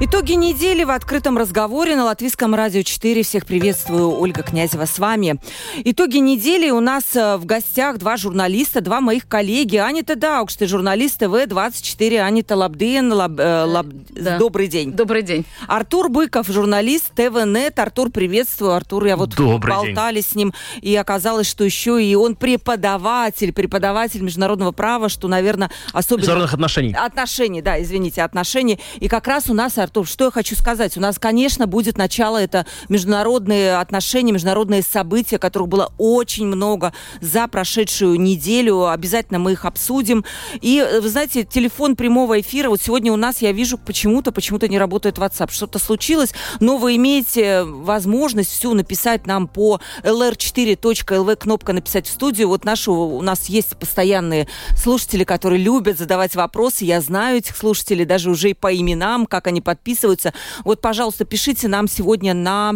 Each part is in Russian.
Итоги недели в открытом разговоре на Латвийском радио 4. Всех приветствую, Ольга Князева с вами. Итоги недели у нас э, в гостях два журналиста, два моих коллеги. Анита Даукште, журналист TV24, Анита Лабден. Лаб, э, лаб... Да. Добрый день. Добрый день. Артур Быков, журналист TVNET. Артур, приветствую. Артур, я вот Добрый болтали день. с ним, и оказалось, что еще и он преподаватель, преподаватель международного права, что, наверное, особенно... Международных отношений. Отношений, да, извините, отношений. И как раз у нас Артур, что я хочу сказать? У нас, конечно, будет начало это международные отношения, международные события, которых было очень много за прошедшую неделю. Обязательно мы их обсудим. И, вы знаете, телефон прямого эфира. Вот сегодня у нас, я вижу, почему-то, почему-то не работает WhatsApp. Что-то случилось, но вы имеете возможность всю написать нам по lr4.lv, кнопка «Написать в студию». Вот наши, у нас есть постоянные слушатели, которые любят задавать вопросы. Я знаю этих слушателей даже уже и по именам, как они подписываются. Вот, пожалуйста, пишите нам сегодня на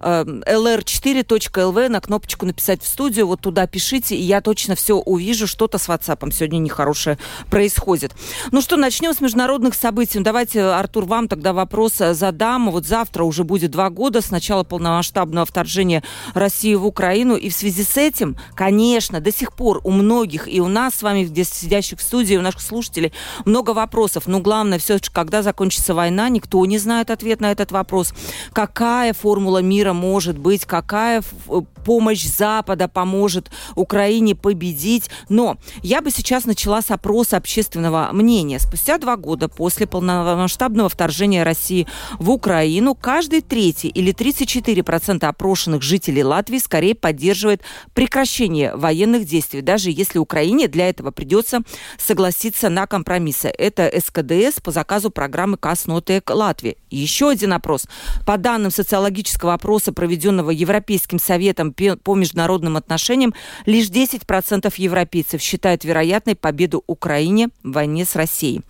lr4.lv на кнопочку «Написать в студию». Вот туда пишите, и я точно все увижу. Что-то с WhatsApp сегодня нехорошее происходит. Ну что, начнем с международных событий. Ну, давайте, Артур, вам тогда вопрос задам. Вот завтра уже будет два года с начала полномасштабного вторжения России в Украину. И в связи с этим, конечно, до сих пор у многих, и у нас с вами, здесь сидящих в студии, у наших слушателей, много вопросов. Но главное, все-таки, когда закончится война, никто не знает ответ на этот вопрос. Какая формула мира может быть, какая э, помощь Запада поможет Украине победить. Но я бы сейчас начала с опроса общественного мнения. Спустя два года после полномасштабного вторжения России в Украину каждый третий или 34% опрошенных жителей Латвии скорее поддерживает прекращение военных действий, даже если Украине для этого придется согласиться на компромиссы. Это СКДС по заказу программы Каснотек Латвии. Еще один опрос. По данным социологического опроса, проведенного Европейским Советом по международным отношениям, лишь 10% европейцев считают вероятной победу Украине в войне с Россией.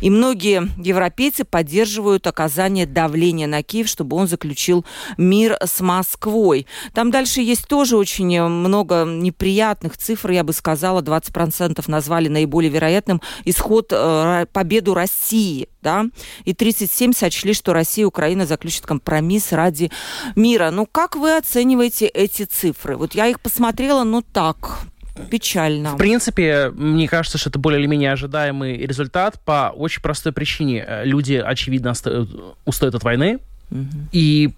И многие европейцы поддерживают оказание давления на Киев, чтобы он заключил мир с Москвой. Там дальше есть тоже очень много неприятных цифр, я бы сказала, 20% назвали наиболее вероятным исход э, победу России да, и 37 сочли, что Россия и Украина заключат компромисс ради мира. Ну, как вы оцениваете эти цифры? Вот я их посмотрела, ну так, печально. В принципе, мне кажется, что это более или менее ожидаемый результат по очень простой причине. Люди, очевидно, устают от войны, угу. и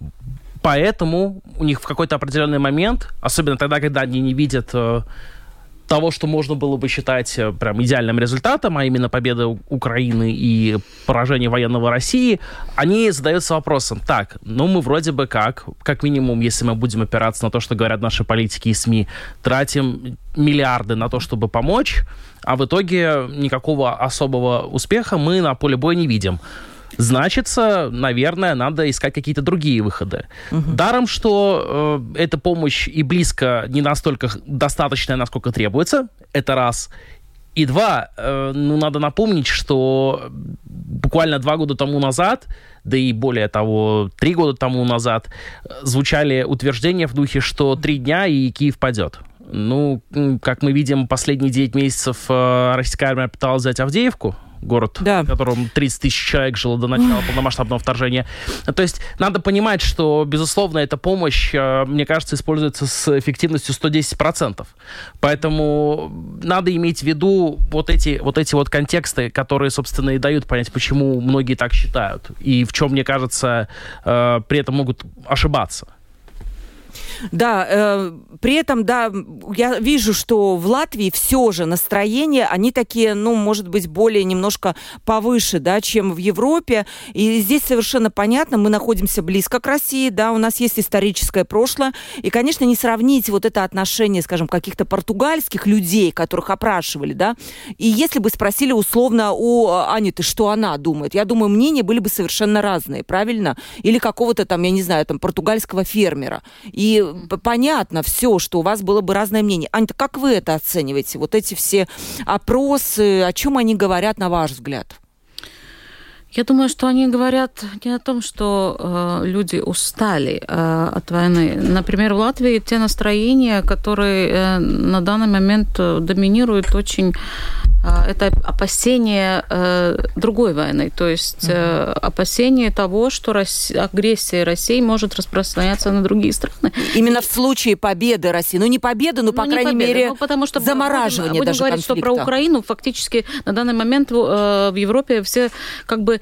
поэтому у них в какой-то определенный момент, особенно тогда, когда они не видят э, того, что можно было бы считать э, прям идеальным результатом, а именно победа Украины и поражение военного России, они задаются вопросом, так, ну мы вроде бы как, как минимум, если мы будем опираться на то, что говорят наши политики и СМИ, тратим миллиарды на то, чтобы помочь, а в итоге никакого особого успеха мы на поле боя не видим значится, наверное, надо искать какие-то другие выходы. Угу. Даром, что э, эта помощь и близко не настолько достаточная, насколько требуется, это раз. И два, э, ну, надо напомнить, что буквально два года тому назад, да и более того, три года тому назад, звучали утверждения в духе, что три дня и Киев падет. Ну, как мы видим, последние 9 месяцев э, российская армия пыталась взять Авдеевку, город, да. в котором 30 тысяч человек жило до начала полномасштабного вторжения. То есть надо понимать, что, безусловно, эта помощь, э, мне кажется, используется с эффективностью 110%. Поэтому надо иметь в виду вот эти вот, эти вот контексты, которые, собственно, и дают понять, почему многие так считают. И в чем, мне кажется, э, при этом могут ошибаться. Да, э, при этом, да, я вижу, что в Латвии все же настроения, они такие, ну, может быть, более немножко повыше, да, чем в Европе. И здесь совершенно понятно, мы находимся близко к России, да, у нас есть историческое прошлое. И, конечно, не сравнить вот это отношение, скажем, каких-то португальских людей, которых опрашивали, да, и если бы спросили условно у Аниты, что она думает, я думаю, мнения были бы совершенно разные, правильно? Или какого-то там, я не знаю, там, португальского фермера. И понятно все, что у вас было бы разное мнение. Аня, как вы это оцениваете? Вот эти все опросы, о чем они говорят, на ваш взгляд? Я думаю, что они говорят не о том, что э, люди устали э, от войны. Например, в Латвии те настроения, которые э, на данный момент э, доминируют, очень а, это опасение э, другой войны, то есть э, опасение того, что Россия, агрессия России может распространяться на другие страны. Именно в случае победы России, ну не победы, но ну, по ну, крайней победы, мере ну, потому что замораживание будем, даже будем говорить, конфликта. что про Украину фактически на данный момент э, в Европе все как бы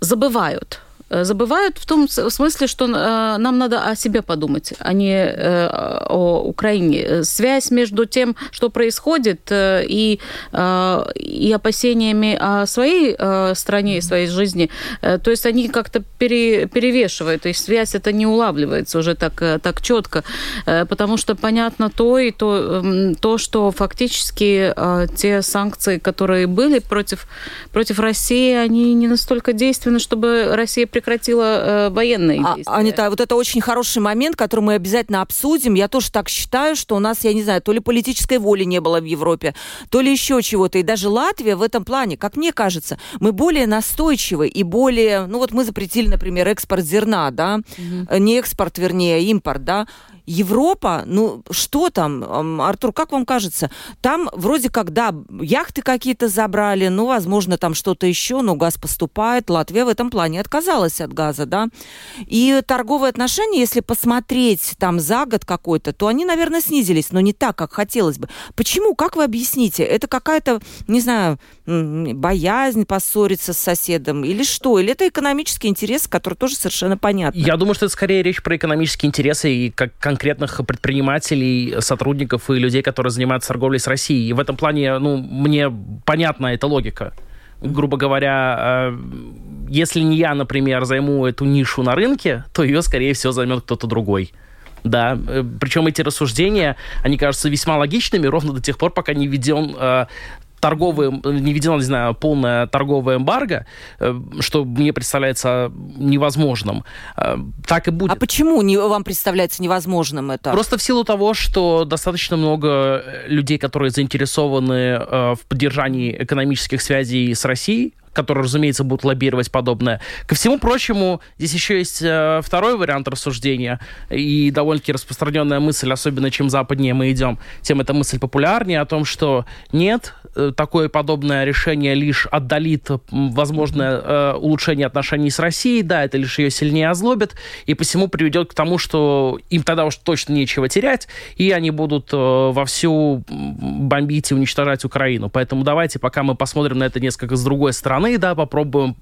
забывают забывают в том смысле, что э, нам надо о себе подумать, а не э, о Украине. Связь между тем, что происходит, и, и опасениями о своей стране и своей жизни, то есть они как-то пере, перевешивают, есть связь это не улавливается уже так, так четко, потому что понятно то и то, то что фактически те санкции, которые были против, против России, они не настолько действенны, чтобы Россия прекратила э, военные а, действия. Анита, вот это очень хороший момент, который мы обязательно обсудим. Я тоже так считаю, что у нас, я не знаю, то ли политической воли не было в Европе, то ли еще чего-то. И даже Латвия в этом плане, как мне кажется, мы более настойчивы и более... Ну вот мы запретили, например, экспорт зерна, да, угу. не экспорт, вернее, импорт, да, Европа, ну что там, Артур, как вам кажется? Там вроде как, да, яхты какие-то забрали, ну, возможно, там что-то еще, но газ поступает. Латвия в этом плане отказалась от газа, да. И торговые отношения, если посмотреть там за год какой-то, то они, наверное, снизились, но не так, как хотелось бы. Почему? Как вы объясните? Это какая-то, не знаю, боязнь поссориться с соседом или что? Или это экономический интерес, который тоже совершенно понятно? Я думаю, что это скорее речь про экономические интересы и как конкретных предпринимателей, сотрудников и людей, которые занимаются торговлей с Россией. И в этом плане, ну, мне понятна эта логика. Грубо говоря, э, если не я, например, займу эту нишу на рынке, то ее, скорее всего, займет кто-то другой. Да, э, причем эти рассуждения, они кажутся весьма логичными ровно до тех пор, пока не введен э, торговые, не введено, не знаю, полное торговое эмбарго, э, что мне представляется невозможным. Э, так и будет. А почему не, вам представляется невозможным это? Просто в силу того, что достаточно много людей, которые заинтересованы э, в поддержании экономических связей с Россией, которые, разумеется, будут лоббировать подобное. Ко всему прочему, здесь еще есть э, второй вариант рассуждения, и довольно-таки распространенная мысль, особенно чем западнее мы идем, тем эта мысль популярнее, о том, что нет, э, такое подобное решение лишь отдалит возможное э, улучшение отношений с Россией, да, это лишь ее сильнее озлобит, и посему приведет к тому, что им тогда уж точно нечего терять, и они будут э, вовсю бомбить и уничтожать Украину. Поэтому давайте, пока мы посмотрим на это несколько с другой стороны, да, попробуем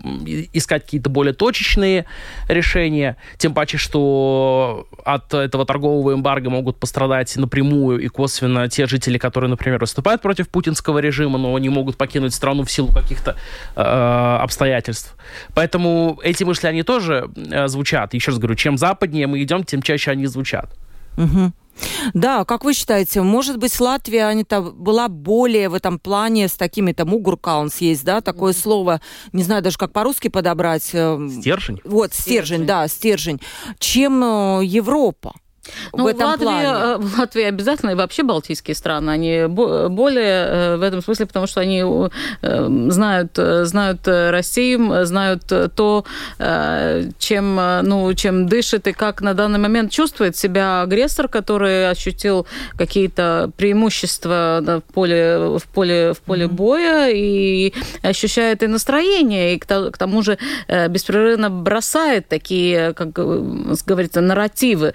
искать какие-то более точечные решения, тем паче, что от этого торгового эмбарго могут пострадать напрямую и косвенно те жители, которые, например, выступают против путинского режима, но не могут покинуть страну в силу каких-то э, обстоятельств. Поэтому эти мысли, они тоже э, звучат. Еще раз говорю, чем западнее мы идем, тем чаще они звучат. Угу. Да, как вы считаете, может быть, Латвия они -то была более в этом плане с такими там угуркаунс есть, да, такое mm-hmm. слово, не знаю даже как по-русски подобрать. Э, стержень? Вот, стержень, стержень. да, стержень, чем э, Европа. Ну, в этом Латвия, плане. Э, в Латвии обязательно, и вообще балтийские страны, они более э, в этом смысле, потому что они э, знают, знают Россию, знают то, чем, ну, чем дышит и как на данный момент чувствует себя агрессор, который ощутил какие-то преимущества в поле, в поле, в поле mm-hmm. боя и ощущает и настроение, и к тому же беспрерывно бросает такие, как говорится, нарративы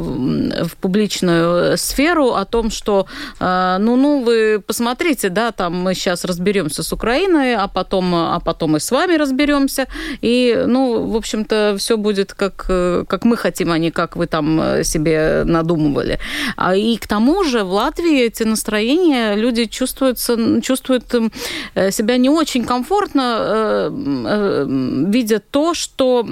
в публичную сферу о том, что, э, ну, ну, вы посмотрите, да, там мы сейчас разберемся с Украиной, а потом, а потом и с вами разберемся, и, ну, в общем-то, все будет как, э, как мы хотим, а не как вы там э, себе надумывали. А И к тому же в Латвии эти настроения люди чувствуются, чувствуют себя не очень комфортно, видя то, что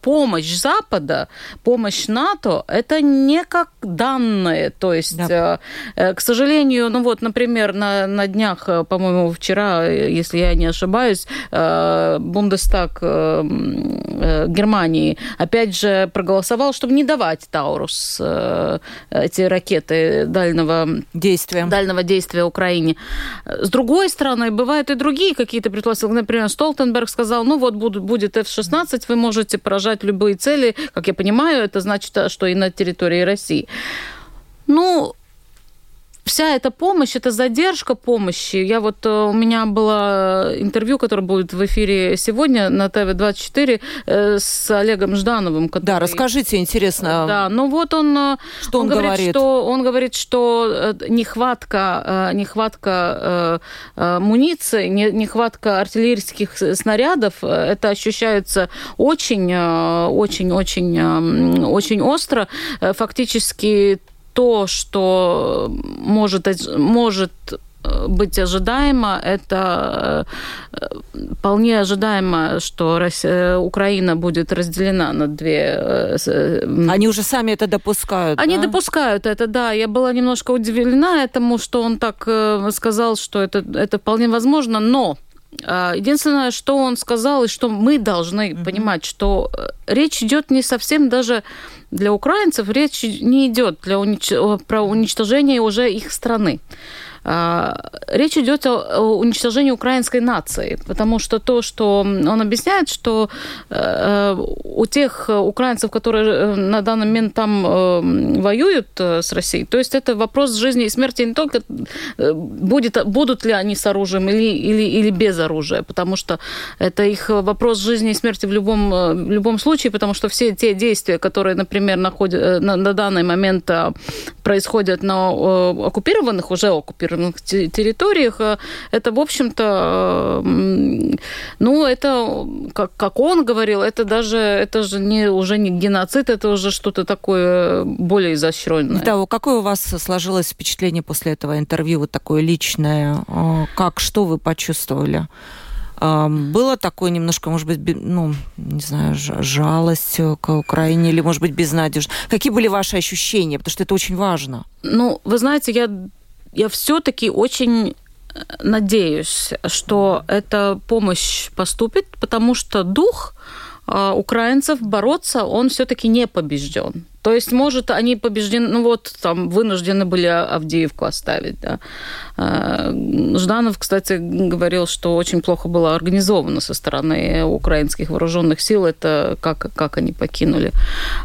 помощь Запада, помощь НАТО – это не как данные. То есть, да. к сожалению, ну вот, например, на, на днях, по-моему, вчера, если я не ошибаюсь, Бундестаг Германии опять же проголосовал, чтобы не давать Таурус эти ракеты дальнего действия, дальнего действия Украине. С другой стороны, бывают и другие какие-то предпосылки. Например, Столтенберг сказал, ну вот будет F-16, вы можете поражать любые цели. Как я понимаю, это значит, что и на территории России. Ну, вся эта помощь, это задержка помощи. Я вот, э, у меня было интервью, которое будет в эфире сегодня на ТВ-24 э, с Олегом Ждановым. Который... Да, расскажите, интересно. Да, ну вот он... Э, что он, он говорит? говорит? Что, он говорит, что нехватка, нехватка муниции, нехватка артиллерийских снарядов, это ощущается очень, очень, очень, очень остро. Фактически то, что может, может быть ожидаемо, это э, вполне ожидаемо, что Россия, Украина будет разделена на две. Э, Они уже сами это допускают. Они да? допускают это, да. Я была немножко удивлена этому, что он так э, сказал, что это, это вполне возможно, но Единственное, что он сказал, и что мы должны mm-hmm. понимать, что речь идет не совсем даже для украинцев речь не идет для унич... про уничтожение уже их страны. А, речь идет о уничтожении украинской нации, потому что то, что он объясняет, что э, у тех украинцев, которые э, на данный момент там э, воюют с Россией, то есть это вопрос жизни и смерти не только будет, будут ли они с оружием или, или, или без оружия, потому что это их вопрос жизни и смерти в любом, в любом случае, потому что все те действия, которые, например, находят, на, на данный момент происходят на оккупированных, уже оккупированных оккупированных территориях, э, это, в общем-то, ну, это, как, как он говорил, это даже, это же не, уже не геноцид, это уже что-то такое более изощренное. Да, какое у вас сложилось впечатление после этого интервью, вот такое личное? Как, что вы почувствовали? Было такое немножко, может быть, ну, не знаю, жалость к Украине или, может быть, безнадежность? Какие были ваши ощущения? Потому что это очень важно. Ну, вы знаете, я я все-таки очень э, надеюсь, что эта помощь поступит, потому что дух э, украинцев бороться, он все-таки не побежден. То есть, может, они побеждены, ну вот, там, вынуждены были Авдеевку оставить, да. А, Жданов, кстати, говорил, что очень плохо было организовано со стороны украинских вооруженных сил, это как, как они покинули.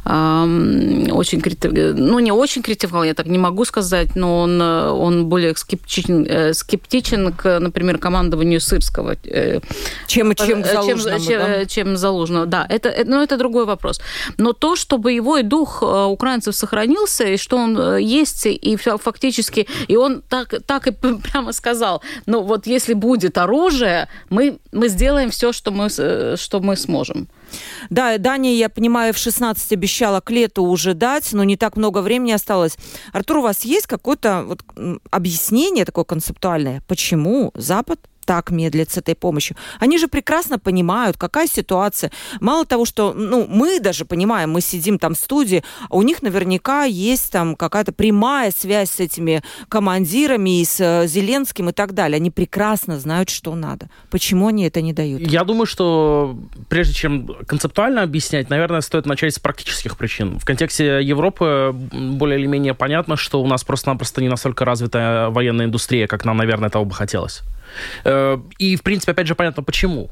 Очень критик... ну, не очень критиковал, я так не могу сказать, но он, он более скептичен, э, скептичен к, например, командованию Сырского. Э, чем, чем, Залужному, чем, да? чем Залужного, да. Это, но ну, это другой вопрос. Но то, что боевой дух Э, украинцев сохранился, и что он э, есть, и фактически, и он так, так и прямо сказал, ну вот если будет оружие, мы, мы сделаем все, что мы, э, что мы сможем. Да, Дания, я понимаю, в 16 обещала к лету уже дать, но не так много времени осталось. Артур, у вас есть какое-то вот объяснение такое концептуальное, почему Запад так медлит с этой помощью. Они же прекрасно понимают, какая ситуация. Мало того, что ну, мы даже понимаем, мы сидим там в студии, а у них наверняка есть там какая-то прямая связь с этими командирами и с э, Зеленским и так далее. Они прекрасно знают, что надо. Почему они это не дают? Я думаю, что прежде чем концептуально объяснять, наверное, стоит начать с практических причин. В контексте Европы более или менее понятно, что у нас просто-напросто не настолько развитая военная индустрия, как нам, наверное, того бы хотелось. Э, и, в принципе, опять же, понятно, почему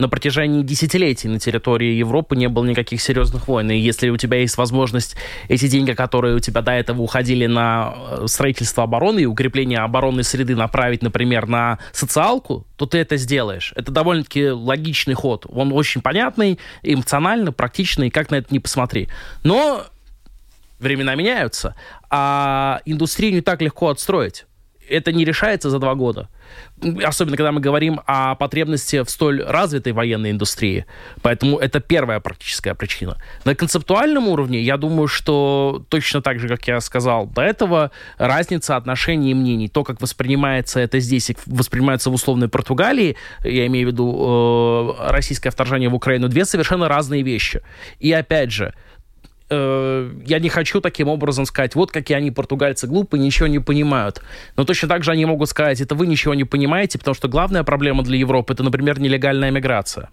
на протяжении десятилетий на территории Европы не было никаких серьезных войн. И если у тебя есть возможность эти деньги, которые у тебя до этого уходили на э, строительство обороны и укрепление оборонной среды направить, например, на социалку, то ты это сделаешь. Это довольно-таки логичный ход. Он очень понятный, эмоционально, практичный, как на это не посмотри. Но времена меняются, а индустрию не так легко отстроить. Это не решается за два года особенно когда мы говорим о потребности в столь развитой военной индустрии. Поэтому это первая практическая причина. На концептуальном уровне, я думаю, что точно так же, как я сказал до этого, разница отношений и мнений, то, как воспринимается это здесь и воспринимается в условной Португалии, я имею в виду э, российское вторжение в Украину, две совершенно разные вещи. И опять же, э, я не хочу таким образом сказать, вот какие они португальцы глупые, ничего не понимают. Но точно так же они могут сказать, это вы ничего не понимаете, потому что главная проблема для Европы это, например, нелегальная миграция.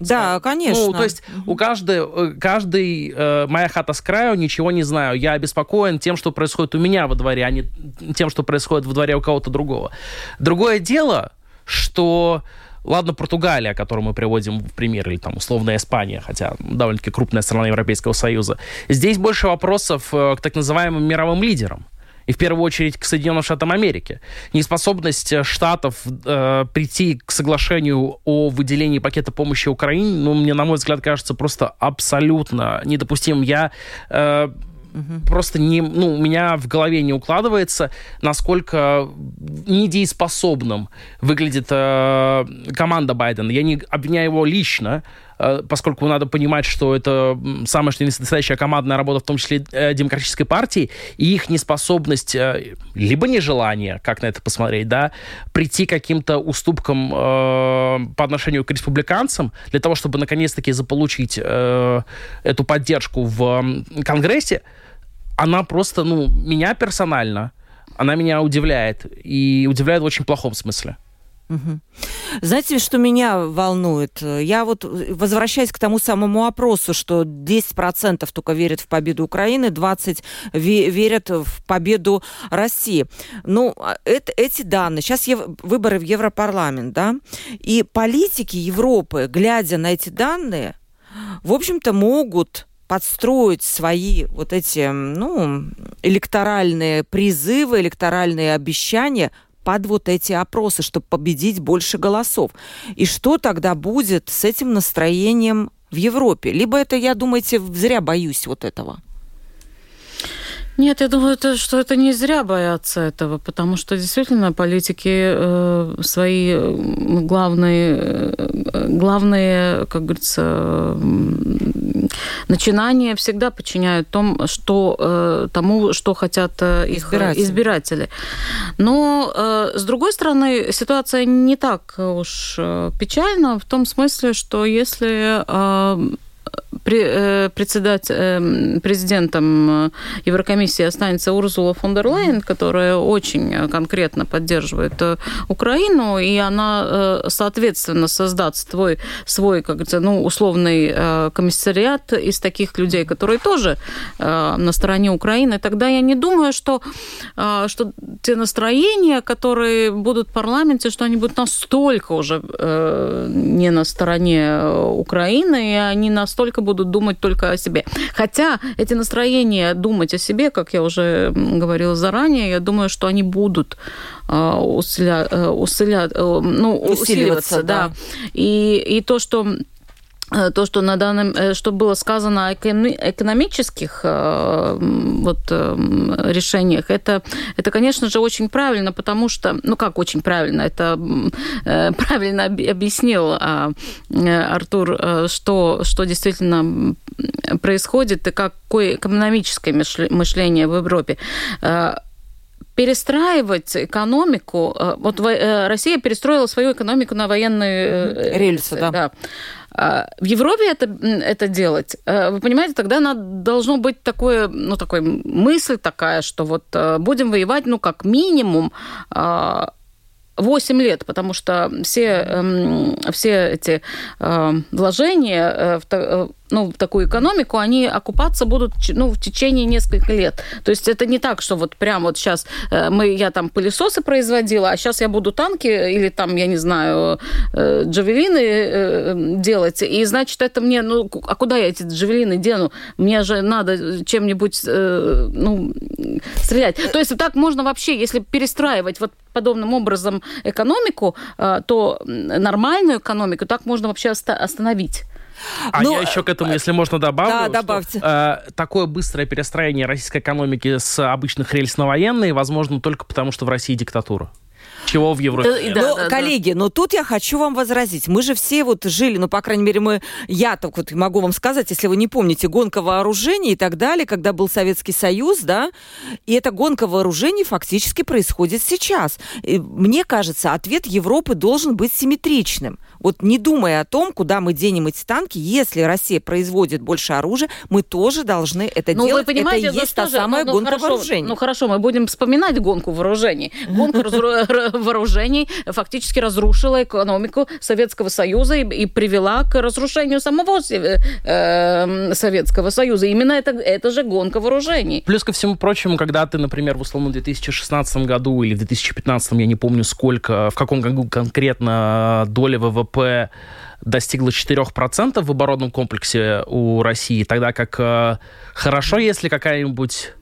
Да, конечно. Ну, то есть у каждой, э, каждый э, моя хата с краю, ничего не знаю. Я обеспокоен тем, что происходит у меня во дворе, а не тем, что происходит во дворе у кого-то другого. Другое дело, что Ладно, Португалия, которую мы приводим в пример, или там условная Испания, хотя довольно-таки крупная страна Европейского Союза. Здесь больше вопросов э, к так называемым мировым лидерам и в первую очередь к Соединенным Штатам Америки. Неспособность э, Штатов э, прийти к соглашению о выделении пакета помощи Украине, ну, мне, на мой взгляд, кажется просто абсолютно недопустимым. Я э, Угу. Просто не, ну, у меня в голове не укладывается, насколько недееспособным выглядит э, команда Байдена. Я не обвиняю его лично, Э, поскольку надо понимать, что это самая что настоящая командная работа, в том числе э, демократической партии, и их неспособность, э, либо нежелание, как на это посмотреть, да, прийти к каким-то уступкам э, по отношению к республиканцам для того, чтобы наконец-таки заполучить э, эту поддержку в Конгрессе, она просто, ну, меня персонально, она меня удивляет. И удивляет в очень плохом смысле. Знаете, что меня волнует? Я вот возвращаюсь к тому самому опросу, что 10% только верят в победу Украины, 20% верят в победу России. Ну, а, это, эти данные. Сейчас ев, выборы в Европарламент, да? И политики Европы, глядя на эти данные, в общем-то, могут подстроить свои вот эти, ну, электоральные призывы, электоральные обещания под вот эти опросы, чтобы победить больше голосов. И что тогда будет с этим настроением в Европе? Либо это, я думаете, зря боюсь вот этого? Нет, я думаю, что это не зря боятся этого, потому что действительно политики э, свои э, главные, э, главные, как говорится, э, начинания всегда подчиняют том, что, э, тому, что хотят э, их избиратели. избиратели. Но, э, с другой стороны, ситуация не так уж печальна в том смысле, что если председатель, эм, президентом э, Еврокомиссии останется Урзула фон дер Лейн, которая очень конкретно поддерживает э, Украину, и она, соответственно, создаст свой, свой как говорится, ну, условный комиссариат из таких людей, которые тоже на стороне Украины, тогда я не думаю, что, что те настроения, которые будут в парламенте, что они будут настолько уже не на стороне Украины, и они настолько будут думать только о себе. Хотя эти настроения думать о себе, как я уже говорила заранее, я думаю, что они будут а, усиля, э, усиля, э, ну, усиливаться, усиливаться да. да. И, и то, что то, что на данном, э, что было сказано о экономических э, вот, решениях, это, это, конечно же, очень правильно, потому что, ну как очень правильно, это правильно объяснил а, Артур, что, что действительно происходит и какое экономическое мышление в Европе перестраивать экономику. Вот Россия перестроила свою экономику на военные рельсы, да. да. А, в Европе это, это делать, э, вы понимаете, тогда надо, должно быть такое, ну, такой мысль такая, что вот э, будем воевать, ну, как минимум, 8 лет, потому что все, эм, все эти э, вложения ну, такую экономику, они окупаться будут ну, в течение нескольких лет. То есть это не так, что вот прям вот сейчас э, мы, я там пылесосы производила, а сейчас я буду танки или там, я не знаю, э, джавелины э, делать. И значит, это мне, ну, а куда я эти джавелины дену? Мне же надо чем-нибудь, ну, стрелять. То есть так можно вообще, если перестраивать вот подобным образом экономику, то нормальную экономику так можно вообще остановить. А ну, я еще к этому, если можно, добавлю. Да, добавьте. Что, э, такое быстрое перестроение российской экономики с обычных рельс на военные возможно только потому, что в России диктатура. Чего в Европе. Да, нет. да, но, да, коллеги, да. но тут я хочу вам возразить. Мы же все вот жили, ну, по крайней мере, мы, я так вот могу вам сказать, если вы не помните, гонка вооружений и так далее, когда был Советский Союз, да, и эта гонка вооружений фактически происходит сейчас. И мне кажется, ответ Европы должен быть симметричным. Вот не думая о том, куда мы денем эти танки, если Россия производит больше оружия, мы тоже должны это ну, делать. Вы понимаете, это и есть та тоже, самая ну, гонка хорошо, вооружений. Ну хорошо, мы будем вспоминать гонку вооружений. Гонка вооружений фактически разрушила экономику Советского Союза и привела к разрушению самого э, Советского Союза. Именно это, это же гонка вооружений. Плюс ко всему прочему, когда ты, например, в условном 2016 году или в 2015, я не помню сколько, в каком году конкретно доля ВВП достигла 4% в оборонном комплексе у России, тогда как э, хорошо, если какая-нибудь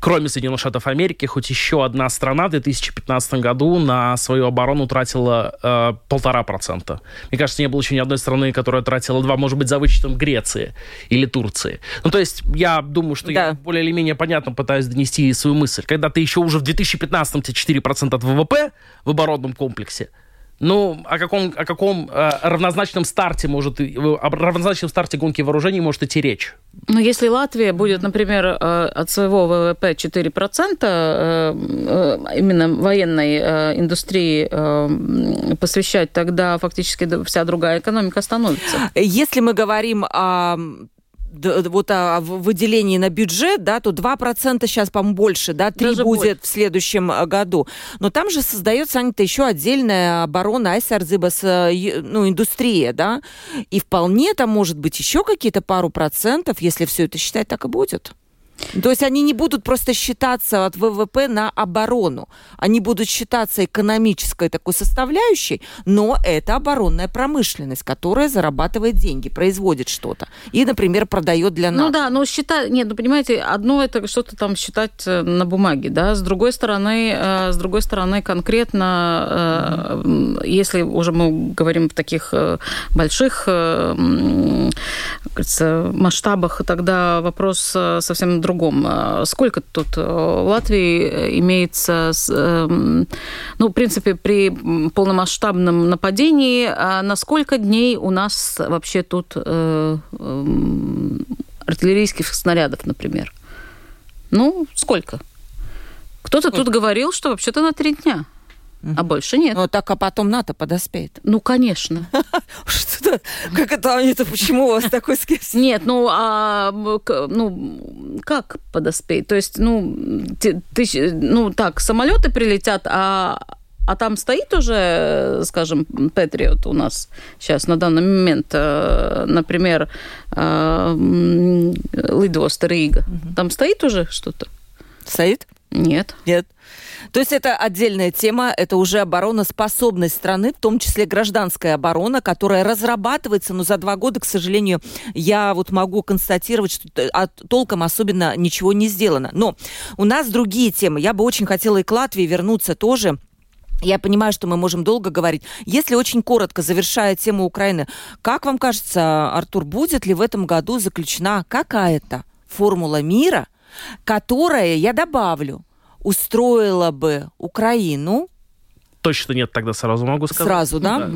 кроме Соединенных Штатов Америки, хоть еще одна страна в 2015 году на свою оборону тратила э, полтора процента. Мне кажется, не было еще ни одной страны, которая тратила два, может быть, за вычетом Греции или Турции. Ну, то есть, я думаю, что да. я более или менее понятно пытаюсь донести свою мысль. Когда ты еще уже в 2015 тебе 4% от ВВП в оборонном комплексе, ну, о каком, о каком э, равнозначном старте может, о равнозначном старте гонки вооружений может идти речь? Ну, если Латвия будет, например, э, от своего ВВП 4% э, э, именно военной э, индустрии э, посвящать, тогда фактически вся другая экономика остановится. Если мы говорим о вот о выделении на бюджет, да, то 2% сейчас, по-моему, больше, да, 3 Даже будет больше. в следующем э, году. Но там же создается, Анита, еще отдельная оборона Айсарзыбас, э, ну, индустрия, да, и вполне там может быть еще какие-то пару процентов, если все это считать, так и будет. То есть они не будут просто считаться от ВВП на оборону. Они будут считаться экономической такой составляющей, но это оборонная промышленность, которая зарабатывает деньги, производит что-то. И, например, продает для нас. Ну да, но считать... Нет, ну понимаете, одно это что-то там считать э, на бумаге, да, с другой стороны, э, с другой стороны конкретно, э, если уже мы говорим в таких больших масштабах, тогда вопрос совсем другом. А сколько тут э, в Латвии имеется, эм, ну, в принципе, при полномасштабном нападении, а на сколько дней у нас вообще тут э, эм, артиллерийских снарядов, например? Ну, сколько? Кто-то тут говорил, что вообще-то на три дня. А больше нет. Ну, так, а потом НАТО подоспеет. Ну, конечно. Что-то, как это, это почему у вас такой скепсис? Нет, ну, а, ну, как подоспеет? То есть, ну, ты, ну, так, самолеты прилетят, а а там стоит уже, скажем, Патриот у нас сейчас на данный момент, э, например, э, Лидоста Рига. Там стоит уже что-то? Стоит? Нет. Нет. То есть это отдельная тема, это уже обороноспособность страны, в том числе гражданская оборона, которая разрабатывается, но за два года, к сожалению, я вот могу констатировать, что толком особенно ничего не сделано. Но у нас другие темы. Я бы очень хотела и к Латвии вернуться тоже. Я понимаю, что мы можем долго говорить. Если очень коротко, завершая тему Украины, как вам кажется, Артур, будет ли в этом году заключена какая-то формула мира, которая, я добавлю, устроила бы Украину? Точно нет, тогда сразу могу сказать. Сразу, да?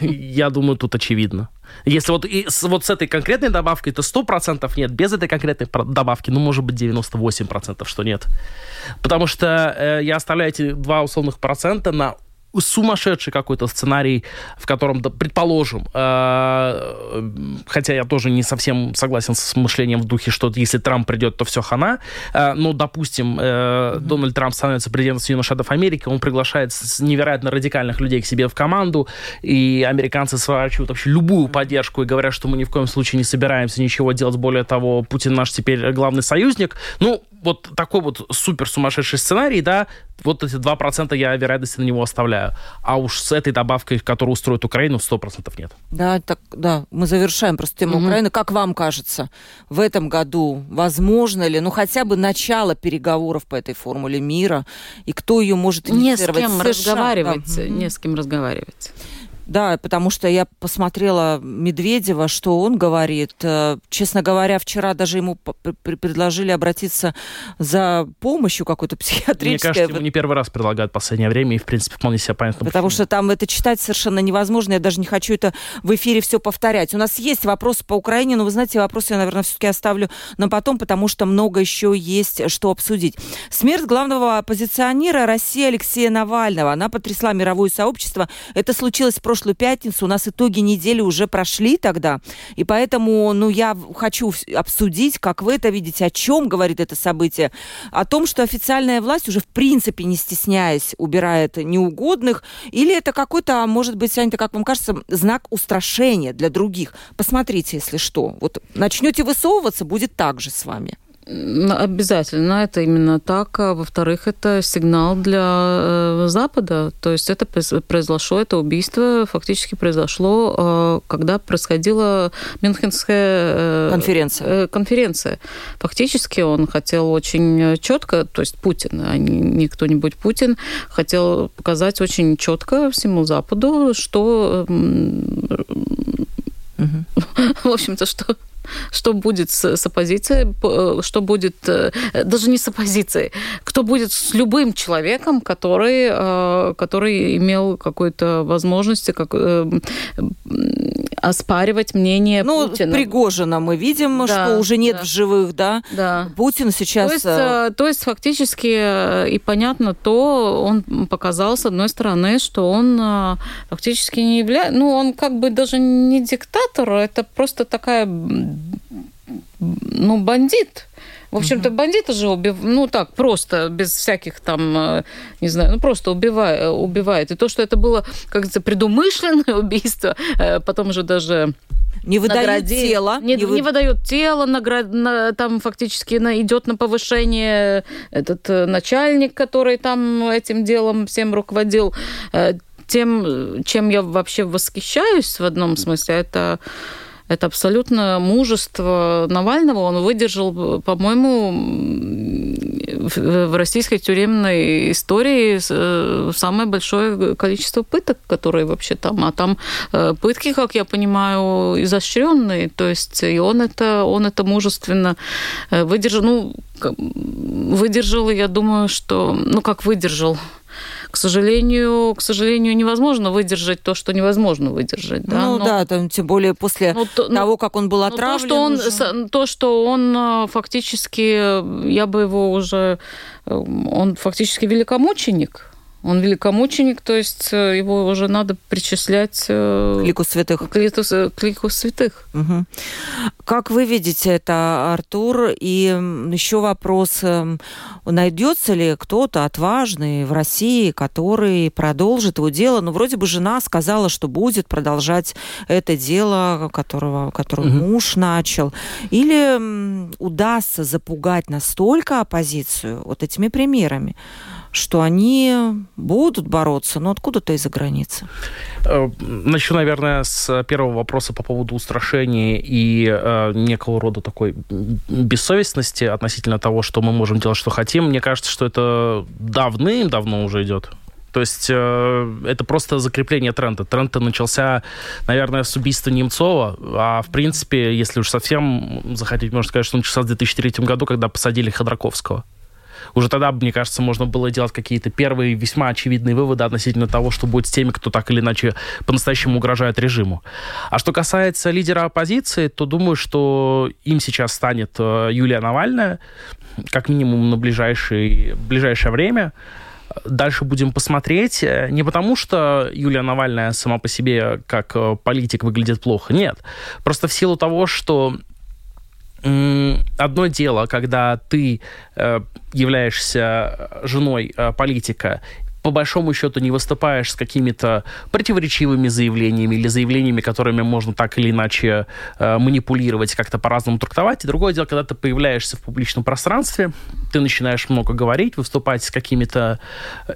Я думаю, тут очевидно. Если вот, и с, вот с этой конкретной добавкой, то 100% нет. Без этой конкретной добавки, ну, может быть, 98%, что нет. Потому что э, я оставляю эти два условных процента на сумасшедший какой-то сценарий, в котором, предположим, э, хотя я тоже не совсем согласен с мышлением в духе, что если Трамп придет, то все хана, э, но, допустим, э, Дональд Трамп становится президентом Соединенных Штатов Америки, он приглашает невероятно радикальных людей к себе в команду, и американцы сворачивают вообще любую поддержку и говорят, что мы ни в коем случае не собираемся ничего делать, более того, Путин наш теперь главный союзник. Ну, вот такой вот супер сумасшедший сценарий, да, вот эти 2% я вероятности на него оставляю. А уж с этой добавкой, которую устроит Украину, 100% нет. Да, так, да, мы завершаем просто тему угу. Украины. Как вам кажется, в этом году возможно ли, ну, хотя бы начало переговоров по этой формуле мира, и кто ее может инициировать? Не с кем США, разговаривать, да. не с кем разговаривать. Да, потому что я посмотрела Медведева, что он говорит. Э, честно говоря, вчера даже ему предложили обратиться за помощью какой-то психиатрической. Мне кажется, ему не первый раз предлагают в последнее время, и, в принципе, вполне себе понятно. Потому почему. что там это читать совершенно невозможно. Я даже не хочу это в эфире все повторять. У нас есть вопросы по Украине, но вы знаете, вопросы я, наверное, все-таки оставлю на потом, потому что много еще есть что обсудить. Смерть главного оппозиционера России Алексея Навального. Она потрясла мировое сообщество. Это случилось в прошлом прошлую пятницу. У нас итоги недели уже прошли тогда. И поэтому, ну, я хочу обсудить, как вы это видите, о чем говорит это событие. О том, что официальная власть уже в принципе, не стесняясь, убирает неугодных. Или это какой-то, а может быть, Аня, как вам кажется, знак устрашения для других. Посмотрите, если что. Вот начнете высовываться, будет так же с вами. Обязательно, это именно так. А во-вторых, это сигнал для э, Запада. То есть это произошло, это убийство фактически произошло, э, когда происходила Мюнхенская э, конференция. конференция. Фактически он хотел очень четко, то есть Путин, а не кто-нибудь Путин, хотел показать очень четко всему Западу, что угу. в общем-то, что что будет с, с оппозицией, э, что будет, э, даже не с оппозицией, кто будет с любым человеком, который, э, который имел какую-то возможность как, оспаривать мнение ну, Путина. Пригожина мы видим, да, что уже нет да. в живых, да? Да. Путин сейчас... То есть, то есть фактически и понятно то, он показал, с одной стороны, что он фактически не является... Ну, он как бы даже не диктатор, это просто такая ну, бандит. В общем-то, бандиты же убив... ну так, просто, без всяких там, э, не знаю, ну просто убивает. убивает. И то, что это было, как говорится, предумышленное убийство, э, потом уже даже не выдают наградили. тело. Не, не, вы... не выдают тело, наград... на, там фактически на, идет на повышение этот э, начальник, который там этим делом всем руководил. Тем, чем я вообще восхищаюсь в одном смысле, это это абсолютно мужество Навального. Он выдержал, по-моему, в российской тюремной истории э, самое большое количество пыток, которые вообще там. А там э, пытки, как я понимаю, изощренные. То есть и он это, он это мужественно э, выдержал. Ну, выдержал, я думаю, что... Ну, как выдержал? К сожалению, к сожалению, невозможно выдержать то, что невозможно выдержать. Да? Ну Но... да, там, тем более после ну, то, того, ну, как он был отравлен. То, что он, уже... то, что он фактически, я бы его уже, э, он фактически великомученик. Он великомученик, то есть э, его уже надо причислять к лику святых. К лику, к лику святых. Угу. Как вы видите это, Артур? И еще вопрос, эм, найдется ли кто-то отважный в России, который продолжит его дело? Ну, вроде бы жена сказала, что будет продолжать это дело, которого, которое угу. муж начал. Или удастся запугать настолько оппозицию вот этими примерами, что они будут бороться, но откуда-то из-за границы. Э, начну, наверное, с первого вопроса по поводу устрашения и э, некого рода такой бессовестности относительно того, что мы можем делать, что хотим. Мне кажется, что это давным-давно уже идет. То есть э, это просто закрепление тренда. Тренд начался, наверное, с убийства Немцова, а в принципе, если уж совсем захотеть, можно сказать, что он начался в 2003 году, когда посадили Ходорковского уже тогда, мне кажется, можно было делать какие-то первые весьма очевидные выводы относительно того, что будет с теми, кто так или иначе по-настоящему угрожает режиму. А что касается лидера оппозиции, то думаю, что им сейчас станет э, Юлия Навальная, как минимум на ближайшее, ближайшее время. Дальше будем посмотреть. Не потому, что Юлия Навальная сама по себе как э, политик выглядит плохо. Нет. Просто в силу того, что одно дело, когда ты э, являешься женой э, политика по большому счету не выступаешь с какими-то противоречивыми заявлениями или заявлениями, которыми можно так или иначе э, манипулировать, как-то по-разному трактовать. И другое дело, когда ты появляешься в публичном пространстве, ты начинаешь много говорить, выступать с какими-то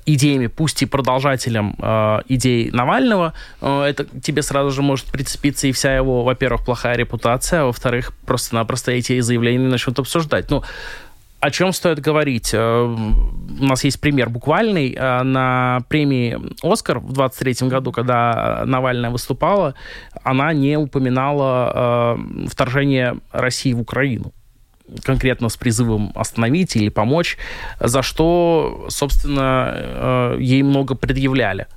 идеями, пусть и продолжателем э, идей Навального, э, это тебе сразу же может прицепиться и вся его, во-первых, плохая репутация, а во-вторых, просто-напросто эти заявления начнут обсуждать. Ну, О чем стоит говорить? Э, у нас есть пример буквальный. Э, на премии «Оскар» в 23 году, когда Навальная выступала, она не упоминала э, вторжение России в Украину конкретно с призывом остановить или помочь, за что, собственно, ей много предъявляли.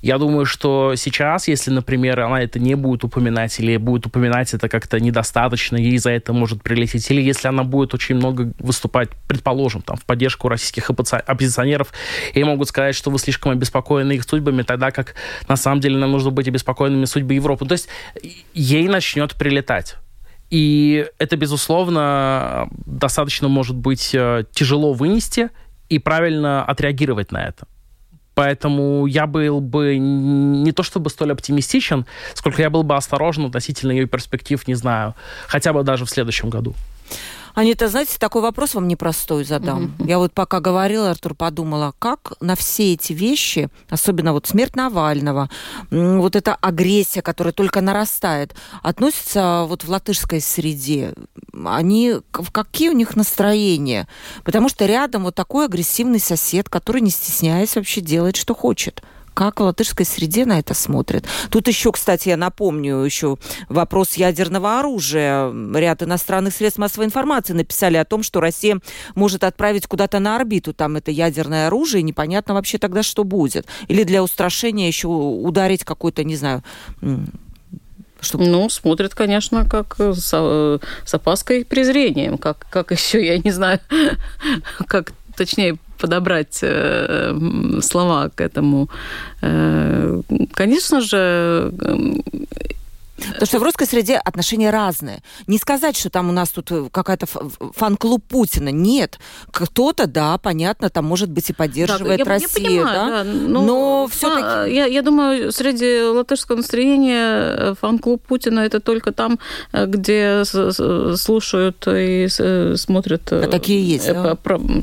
Я думаю, что сейчас, если, например, она это не будет упоминать, или будет упоминать это как-то недостаточно, ей за это может прилететь, или если она будет очень много выступать, предположим, там, в поддержку российских оппозиционеров, ей могут сказать, что вы слишком обеспокоены их судьбами, тогда как на самом деле нам нужно быть обеспокоенными судьбой Европы. То есть ей начнет прилетать. И это, безусловно, достаточно может быть э, тяжело вынести и правильно отреагировать на это. Поэтому я был бы не то чтобы столь оптимистичен, сколько я был бы осторожен относительно ее перспектив, не знаю, хотя бы даже в следующем году. Анита, знаете, такой вопрос вам непростой задам. Mm-hmm. Я вот пока говорила, Артур, подумала, как на все эти вещи, особенно вот смерть Навального, вот эта агрессия, которая только нарастает, относится вот в латышской среде. Они, какие у них настроения? Потому что рядом вот такой агрессивный сосед, который, не стесняясь, вообще делает, что хочет как в латышской среде на это смотрят. Тут еще, кстати, я напомню, еще вопрос ядерного оружия. Ряд иностранных средств массовой информации написали о том, что Россия может отправить куда-то на орбиту там это ядерное оружие, и непонятно вообще тогда, что будет. Или для устрашения еще ударить какой-то, не знаю, чтобы... Ну, смотрят, конечно, как с, э, с опаской и презрением. Как, как еще, я не знаю, как точнее подобрать э, слова к этому. Э, конечно же, Потому что в русской среде отношения разные. Не сказать, что там у нас тут э, какая-то фан-клуб Путина. Нет. Кто-то, да, понятно, там, может быть, и поддерживает да, Россию, я понимаю, да? да но, но все-таки... Я, я думаю, среди латышского настроения э, фан-клуб Путина это только там, э, где слушают и смотрят... А такие есть, да?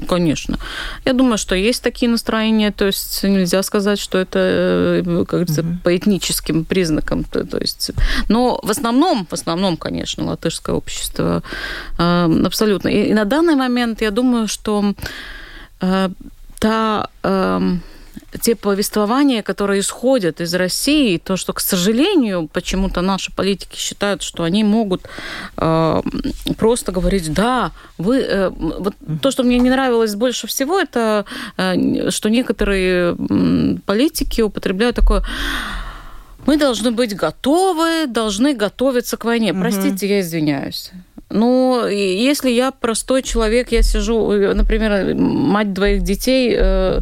Конечно. Я думаю, что есть такие настроения, то есть нельзя сказать, что это, как говорится, угу. по этническим признакам. То есть но в основном, в основном, конечно, латышское общество э, абсолютно. И, на данный момент я думаю, что э, та... Э, те повествования, которые исходят из России, то, что, к сожалению, почему-то наши политики считают, что они могут э, просто говорить, да, вы... Э, вот то, что мне не нравилось больше всего, это э, что некоторые политики употребляют такое мы должны быть готовы, должны готовиться к войне. Угу. Простите, я извиняюсь. Ну, если я простой человек, я сижу, например, мать двоих детей, э,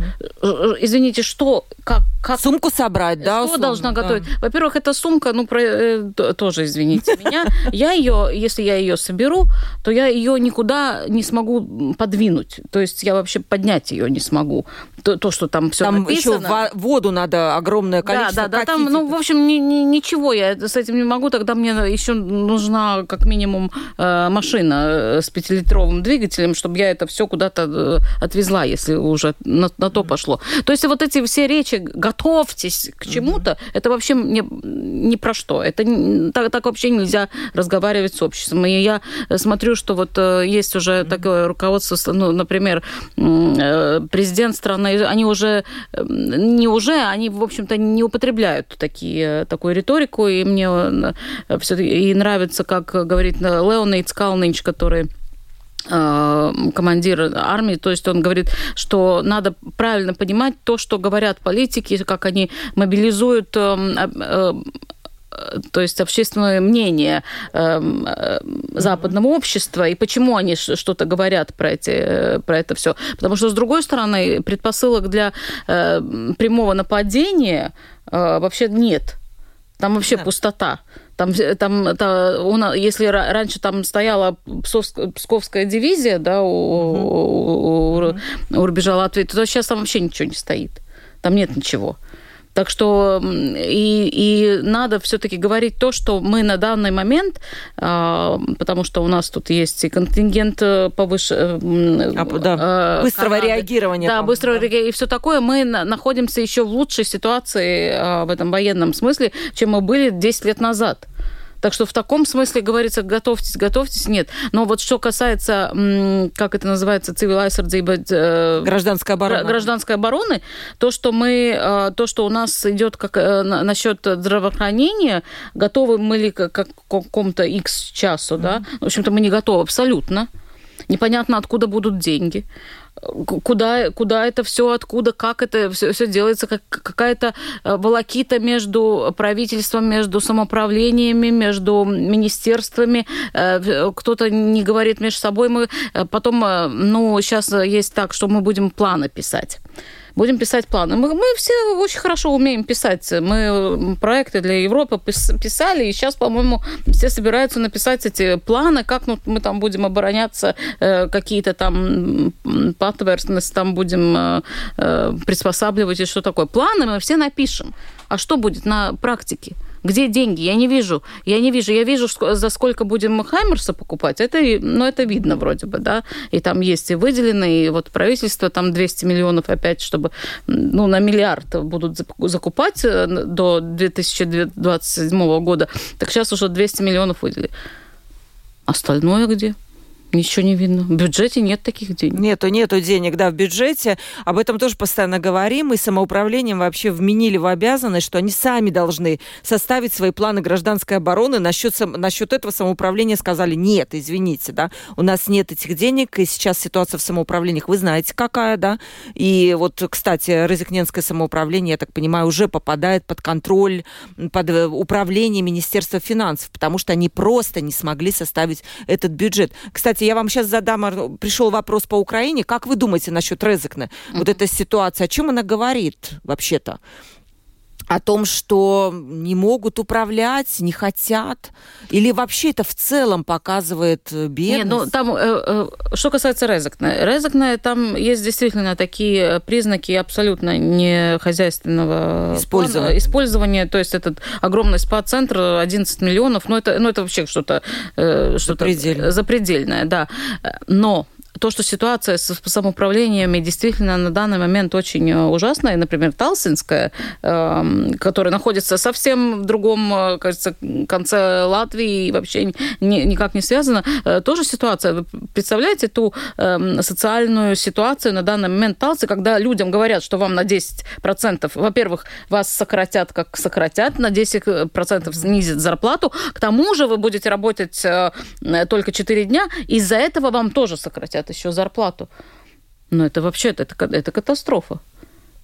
извините, что, как, как... Сумку собрать, да? Что условно, должна готовить? Да. Во-первых, эта сумка, ну, про, э, тоже, извините меня, я ее, если я ее соберу, то я ее никуда не смогу подвинуть. То есть я вообще поднять ее не смогу. То, то что там все там написано. Там еще воду надо огромное количество. Да, да, да. Там, ну, в общем, ни, ни, ничего я с этим не могу. Тогда мне еще нужна как минимум э, машина э, с пятилитровым двигателем, чтобы я это все куда-то отвезла, если уже на, на то пошло. То есть вот эти все речи готовьтесь к чему-то, mm-hmm. это вообще не, не про что. Это так, так вообще нельзя разговаривать с обществом. И я смотрю, что вот э, есть уже mm-hmm. такое руководство, ну, например, э, президент страны, они уже не уже, они, в общем-то, не употребляют такие, такую риторику, и мне э, все-таки и нравится, как говорит Леонейд Калнинч, который Э, командир армии, то есть он говорит, что надо правильно понимать то, что говорят политики, как они мобилизуют э, э, то есть общественное мнение западного общества и почему они что-то говорят про, эти, про это все. Потому что, с другой стороны, предпосылок для прямого нападения вообще нет. Там вообще да. пустота. Там, там, там если раньше там стояла Псковская дивизия, да, у, у, у, у рубежа Латвии, то сейчас там вообще ничего не стоит. Там нет ничего. Так что и, и надо все-таки говорить то, что мы на данный момент, а, потому что у нас тут есть и контингент э, повыше... Э, а, да. Э, быстрого Канады. реагирования. Да, быстрого да. реагирования. И все такое. Мы находимся еще в лучшей ситуации в этом военном смысле, чем мы были 10 лет назад. Так что в таком смысле говорится, готовьтесь, готовьтесь, нет. Но вот что касается, как это называется, цивил э, гражданской обороны. гражданской обороны, то, что мы, э, то, что у нас идет как э, насчет здравоохранения, готовы мы ли к какому-то X часу, да? В общем-то, мы не готовы абсолютно. Непонятно, откуда будут деньги куда, куда это все, откуда, как это все, все делается, как, какая-то э, волокита между правительством, между самоуправлениями, между министерствами. Э, кто-то не говорит между собой. Мы э, потом, ну, сейчас есть так, что мы будем планы писать будем писать планы. Мы, мы все очень хорошо умеем писать. Мы проекты для Европы писали, и сейчас, по-моему, все собираются написать эти планы, как ну, мы там будем обороняться, э, какие-то там патверстности там будем э, э, приспосабливать и что такое. Планы мы все напишем. А что будет на практике? Где деньги? Я не вижу. Я не вижу. Я вижу, за сколько будем Хаймерса покупать. Это, ну, это видно вроде бы, да. И там есть и выделенные, и вот правительство там 200 миллионов опять, чтобы, ну, на миллиард будут закупать э, до 2027 года. Так сейчас уже 200 миллионов выделили. Остальное где? Ничего не видно. В бюджете нет таких денег. Нету, нету денег, да, в бюджете. Об этом тоже постоянно говорим. И самоуправлением вообще вменили в обязанность, что они сами должны составить свои планы гражданской обороны. Насчет, насчет этого самоуправления сказали, нет, извините, да, у нас нет этих денег, и сейчас ситуация в самоуправлениях, вы знаете, какая, да. И вот, кстати, Резикненское самоуправление, я так понимаю, уже попадает под контроль, под э, управление Министерства финансов, потому что они просто не смогли составить этот бюджет. Кстати, Кстати, я вам сейчас задам, пришел вопрос по Украине. Как вы думаете насчет Резекна? Mm-hmm. Вот эта ситуация, о чем она говорит вообще-то? О том, что не могут управлять, не хотят? Или вообще это в целом показывает бедность? Нет, ну там, э, э, что касается Резекна. Резекна, там есть действительно такие признаки абсолютно не хозяйственного использования. Плана, использования. То есть этот огромный спа-центр, 11 миллионов, ну это, ну, это вообще что-то, э, что-то запредельное. запредельное, да. Но то, что ситуация с самоуправлениями действительно на данный момент очень э, ужасная, например, Талсинская, эм, которая находится совсем в другом, э, кажется, конце Латвии и вообще никак не связана, э, тоже ситуация. Вы представляете ту эм, социальную ситуацию на данный момент Талсы, когда людям говорят, что вам на 10%, во-первых, вас сократят, как сократят, на 10% снизят зарплату, к тому же вы будете работать только 4 дня, из-за этого вам тоже сократят еще зарплату. Но это вообще это, это катастрофа.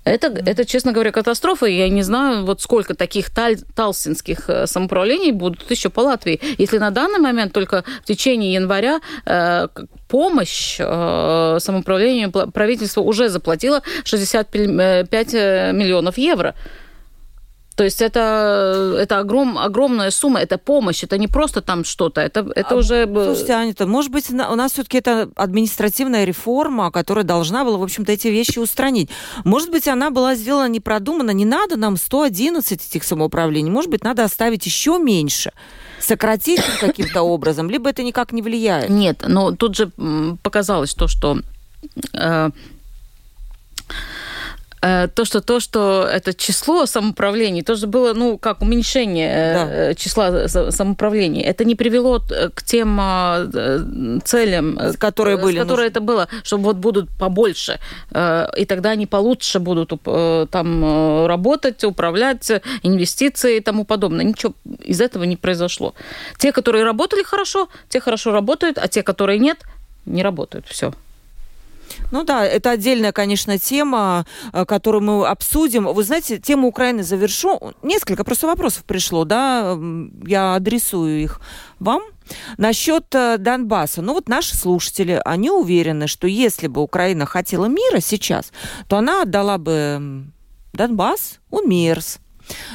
Это, это, честно говоря, катастрофа. Я не знаю, вот сколько таких таль, талсинских э, самоуправлений будут еще по Латвии. Если на данный момент только в течение января э, помощь э, самоуправлению правительство уже заплатило 65 э, миллионов евро. То есть это, это огром, огромная сумма, это помощь, это не просто там что-то, это, это а, уже... Слушайте, Анита, может быть, у нас все-таки это административная реформа, которая должна была, в общем-то, эти вещи устранить. Может быть, она была сделана непродуманно, не надо нам 111 этих самоуправлений, может быть, надо оставить еще меньше сократить каким-то образом, либо это никак не влияет? Нет, но тут же показалось то, что Э, то, что то, что это число самоуправлений, тоже было, ну, как уменьшение э, да. числа самоуправлений. Это не привело к тем а, целям, которые были, которые это было, чтобы вот будут побольше, и тогда они получше будут там работать, управлять, инвестиции и тому подобное. Ничего из этого не произошло. Те, которые работали хорошо, те хорошо работают, а те, которые нет, не работают. Все. Ну да, это отдельная, конечно, тема, э, которую мы обсудим. Вы знаете, тему Украины завершу. Несколько просто вопросов пришло, да, я адресую их вам. Насчет э, Донбасса. Ну вот наши слушатели, они уверены, что если бы Украина хотела мира сейчас, то она отдала бы Донбасс, УМЕРС,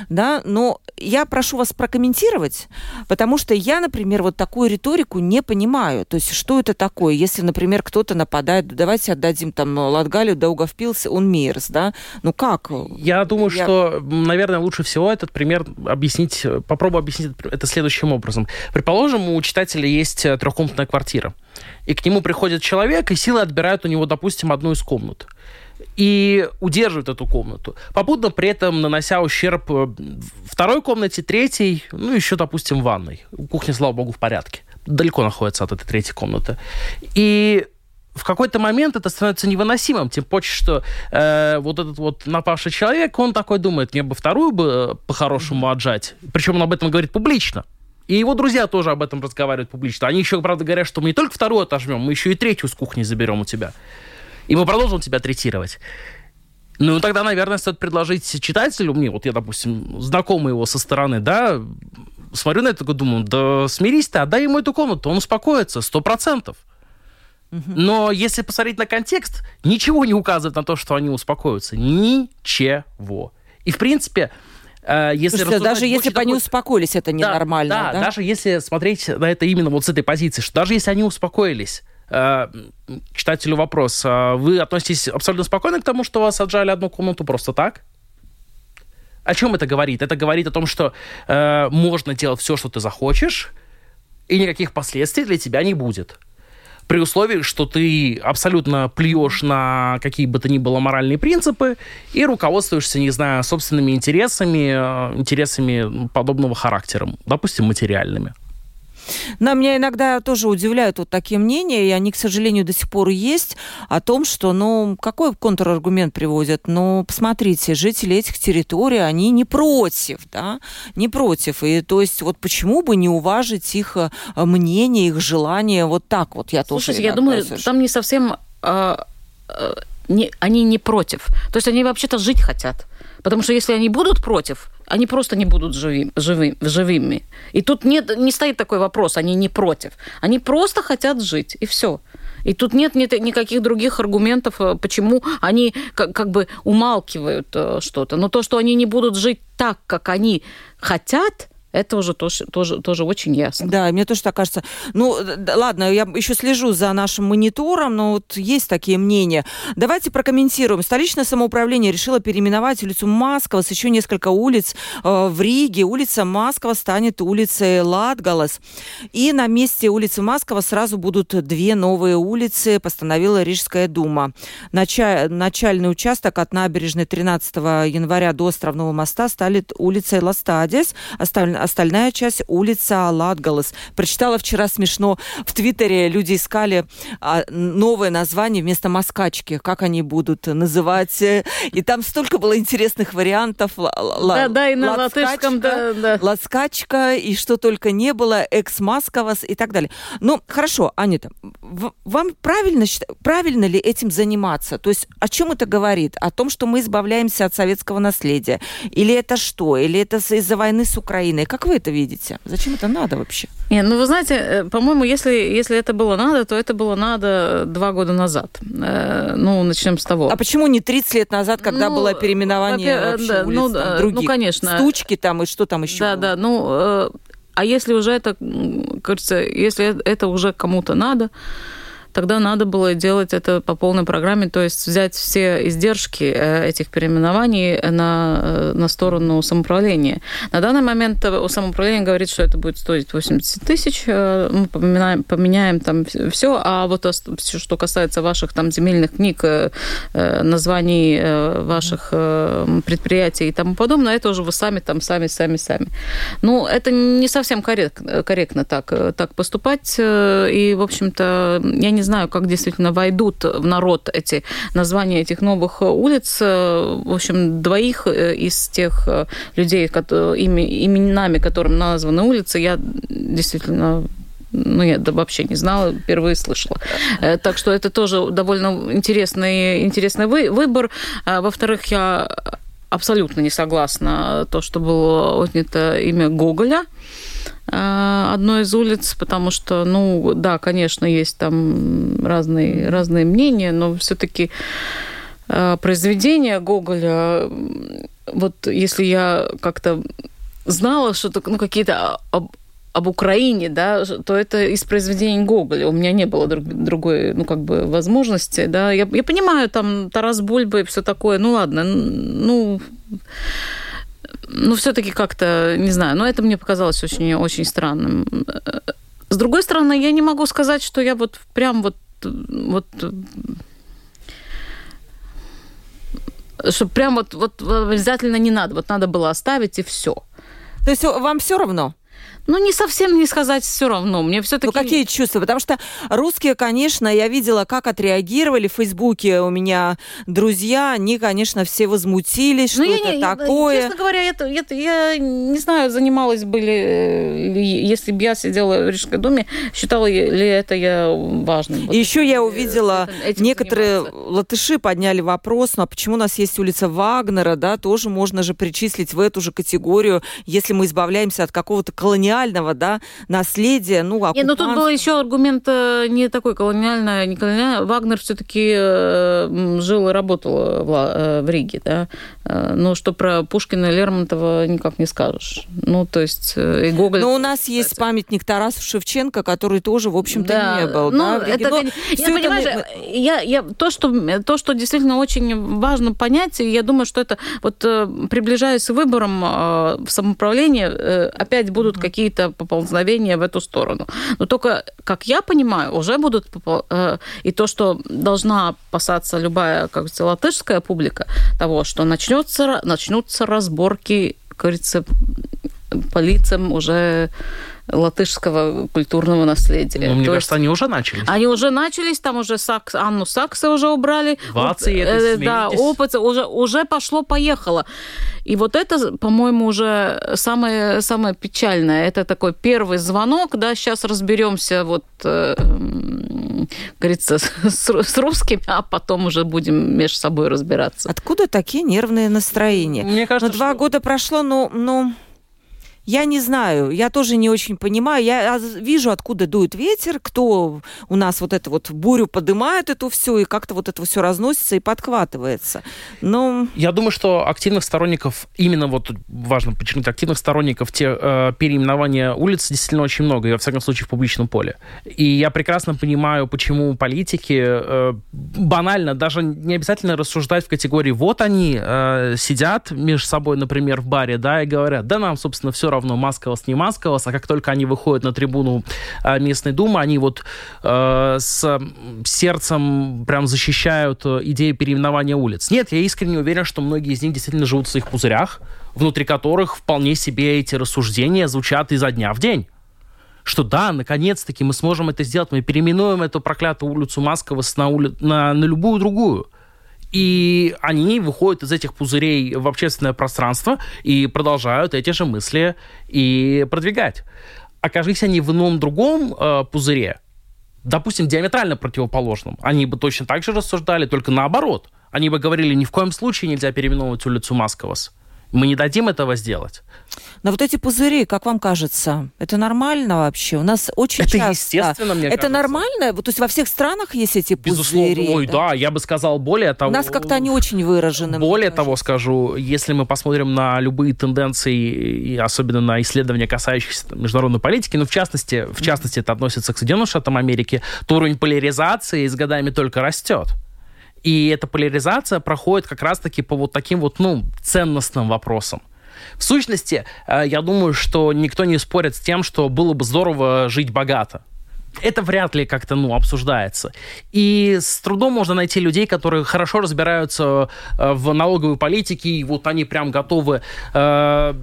да, но я прошу вас прокомментировать, потому что я, например, вот такую риторику не понимаю. То есть, что это такое? Если, например, кто-то нападает, давайте отдадим там Латгалию, Даугавпилс, он Мирс, да? Ну как? Я думаю, я... что, наверное, лучше всего этот пример объяснить, попробую объяснить это следующим образом. Предположим, у читателя есть э, трехкомнатная квартира, и к нему приходит человек, и силы отбирают у него, допустим, одну из комнат. И удерживают эту комнату, попутно при этом нанося ущерб э, второй комнате, третьей, ну, еще, допустим, ванной. Кухня, слава богу, в порядке. Далеко находится от этой третьей комнаты. И в какой-то момент это становится невыносимым, тем больше, что э, вот этот вот напавший человек, он такой думает, мне бы вторую бы э, по-хорошему отжать. Причем он об этом говорит публично. И его друзья тоже об этом разговаривают публично. Они еще, правда, говорят, что мы не только вторую отожмем, мы еще и третью с кухни заберем у тебя. И мы продолжим тебя третировать. Ну, тогда, наверное, стоит предложить читателю, мне, вот я, допустим, знакомый его со стороны, да, смотрю на это, такой думаю, да смирись ты, отдай ему эту комнату, он успокоится, сто процентов. Но если посмотреть на контекст, ничего не указывает на то, что они успокоятся. Ничего. И, в принципе, э, если Слушайте, даже если бы такой... они успокоились, это ненормально. Да, да, да, даже если смотреть на это именно вот с этой позиции, что даже если они успокоились, читателю вопрос. А вы относитесь абсолютно спокойно к тому, что вас отжали одну комнату просто так? О чем это говорит? Это говорит о том, что э, можно делать все, что ты захочешь, и никаких последствий для тебя не будет. При условии, что ты абсолютно плюешь на какие бы то ни было моральные принципы и руководствуешься, не знаю, собственными интересами, э, интересами подобного характера, допустим, материальными. На меня иногда тоже удивляют вот такие мнения, и они, к сожалению, до сих пор есть, о том, что, ну, какой контраргумент приводят? Ну, посмотрите, жители этих территорий, они не против, да, не против. И то есть вот почему бы не уважить их э, мнение, их желание вот так вот? Я Слушайте, тоже я думаю, слышу. там не совсем... Э, э, не, они не против. То есть они вообще-то жить хотят. Потому что если они будут против, они просто не будут живи, живи, живыми. И тут нет, не стоит такой вопрос, они не против. Они просто хотят жить, и все. И тут нет, нет никаких других аргументов, э, почему они как, как бы умалкивают э, что-то. Но то, что они не будут жить так, как они хотят, это уже тоже, тоже, тоже очень ясно. Да, мне тоже так кажется. Ну, да, ладно, я еще слежу за нашим монитором, но вот есть такие мнения. Давайте прокомментируем. Столичное самоуправление решило переименовать улицу Маскова с еще несколько улиц э, в Риге. Улица Маскова станет улицей Латгалас. И на месте улицы Маскова сразу будут две новые улицы, постановила Рижская дума. Нача- начальный участок от набережной 13 января до Островного моста станет улицей Ластадис. Остальные остальная часть улица Латгалас. Прочитала вчера смешно в Твиттере, люди искали а, новое название вместо москачки, как они будут называть. И там столько было интересных вариантов. Да, да, и на латышском, да, да. Ласкачка, и что только не было, экс-масковас и так далее. Ну, хорошо, Анита, вам правильно, правильно ли этим заниматься? То есть о чем это говорит? О том, что мы избавляемся от советского наследия? Или это что? Или это из-за войны с Украиной? Как вы это видите? Зачем это надо вообще? Не, ну вы знаете, э, по-моему, если, если это было надо, то это было надо два года назад. Э, ну, начнем с того. А почему не 30 лет назад, когда ну, было переименование вообще да, улиц, ну, там, ну, других? Ну, конечно. Стучки там и что там еще? Да, было? да, ну... Э, а если уже это, кажется, если это уже кому-то надо, тогда надо было делать это по полной программе, то есть взять все издержки э, этих переименований на, э, на сторону самоуправления. На данный момент у самоуправления говорит, что это будет стоить 80 тысяч, э, мы поменяем, поменяем там все, а вот все, что касается ваших там земельных книг, названий ваших предприятий и тому подобное, это уже вы сами там, сами, сами, сами. Ну, это не совсем корректно, корректно так, так поступать, и, в общем-то, я не знаю, как действительно войдут в народ эти названия этих новых улиц. В общем, двоих э, из тех э, людей, именами которым названы улицы, я действительно ну, я да, вообще не знала, впервые слышала. Э, так что это тоже довольно интересный, интересный вы, выбор. А, во-вторых, я абсолютно не согласна то, что было отнято имя Гоголя. Э, одной из улиц, потому что, ну, да, конечно, есть там разные, разные мнения, но все-таки э, произведение Гоголя, вот если я как-то знала, что ну, какие-то об, об Украине, да, то это из произведений Гоголя. У меня не было друг, другой, ну, как бы, возможности, да. Я, я понимаю, там Тарас Бульба и все такое, ну, ладно, ну, ну, все-таки как-то, не знаю, но это мне показалось очень, очень странным. С другой стороны, я не могу сказать, что я вот прям вот, вот Чтобы прям вот, вот обязательно не надо, вот надо было оставить и все. То есть вам все равно? Ну, не совсем не сказать все равно. Мне все-таки... Ну, какие чувства? Потому что русские, конечно, я видела, как отреагировали в Фейсбуке у меня друзья. Они, конечно, все возмутились, ну, что это не, такое. Честно говоря, это, это, я не знаю, занималась бы ли, если бы я сидела в Рижской думе, считала ли это я важным. Вот еще я увидела, некоторые заниматься. латыши подняли вопрос, ну а почему у нас есть улица Вагнера, да, тоже можно же причислить в эту же категорию, если мы избавляемся от какого-то колониального колониального да, наследия. Ну, оккупант... Нет, ну тут был еще аргумент э, не такой колониальный, не колониальный. Вагнер все-таки э, жил и работал в, э, в Риге, да. Но что про Пушкина и Лермонтова никак не скажешь. Ну, то есть и Гоголь... Но у нас есть памятник Тарасу Шевченко, который тоже, в общем-то, да. не был. Ну, да, это, Но я, понимаешь, это... я, я, то, что, то, что действительно очень важно понять, и я думаю, что это вот приближаясь к выборам в самоуправлении, опять будут mm-hmm. какие какие-то поползновения в эту сторону. Но только, как я понимаю, уже будут... Э, и то, что должна опасаться любая, как сказать, латышская публика, того, что начнется, начнутся разборки, как говорится, по лицам уже латышского культурного наследия. Ну, мне То кажется, есть, они уже начались. Они уже начались, там уже Сакс, Анну Сакса уже убрали. Вации, это э, Да, опыт уже, уже пошло-поехало. И вот это, по-моему, уже самое, самое печальное. Это такой первый звонок, да, сейчас разберемся вот, э, говорится, с, с русскими, а потом уже будем между собой разбираться. Откуда такие нервные настроения? Мне кажется, ну, два что... года прошло, ну, ну, я не знаю, я тоже не очень понимаю. Я вижу, откуда дует ветер, кто у нас вот эту вот бурю поднимает эту все, и как-то вот это все разносится и подхватывается. Но... Я думаю, что активных сторонников, именно вот важно подчеркнуть, активных сторонников те, э, переименования улиц действительно очень много, и во всяком случае в публичном поле. И я прекрасно понимаю, почему политики э, банально, даже не обязательно рассуждать в категории «вот они э, сидят между собой, например, в баре, да, и говорят, да нам, собственно, все равно Масковос, не Масковос, а как только они выходят на трибуну э, местной думы, они вот э, с сердцем прям защищают э, идею переименования улиц. Нет, я искренне уверен, что многие из них действительно живут в своих пузырях, внутри которых вполне себе эти рассуждения звучат изо дня в день что да, наконец-таки мы сможем это сделать, мы переименуем эту проклятую улицу Масковос на, ули... на, на любую другую. И они выходят из этих пузырей в общественное пространство и продолжают эти же мысли и продвигать. Окажись они в ином другом э, пузыре, допустим, диаметрально противоположном, они бы точно так же рассуждали, только наоборот. Они бы говорили, ни в коем случае нельзя переименовывать улицу Масковас. Мы не дадим этого сделать. Но вот эти пузыри, как вам кажется, это нормально вообще? У нас очень это часто... естественно, мне Это кажется. нормально? То есть во всех странах есть эти Безусловно. пузыри? Ой, да? да, я бы сказал более того... У нас как-то они очень выражены. Более того скажу, если мы посмотрим на любые тенденции, и особенно на исследования, касающиеся международной политики, ну, в частности, в частности, это относится к Соединенным Штатам Америки, то уровень поляризации с годами только растет. И эта поляризация проходит как раз-таки по вот таким вот, ну, ценностным вопросам. В сущности, э, я думаю, что никто не спорит с тем, что было бы здорово жить богато это вряд ли как-то, ну, обсуждается. И с трудом можно найти людей, которые хорошо разбираются э, в налоговой политике, и вот они прям готовы э,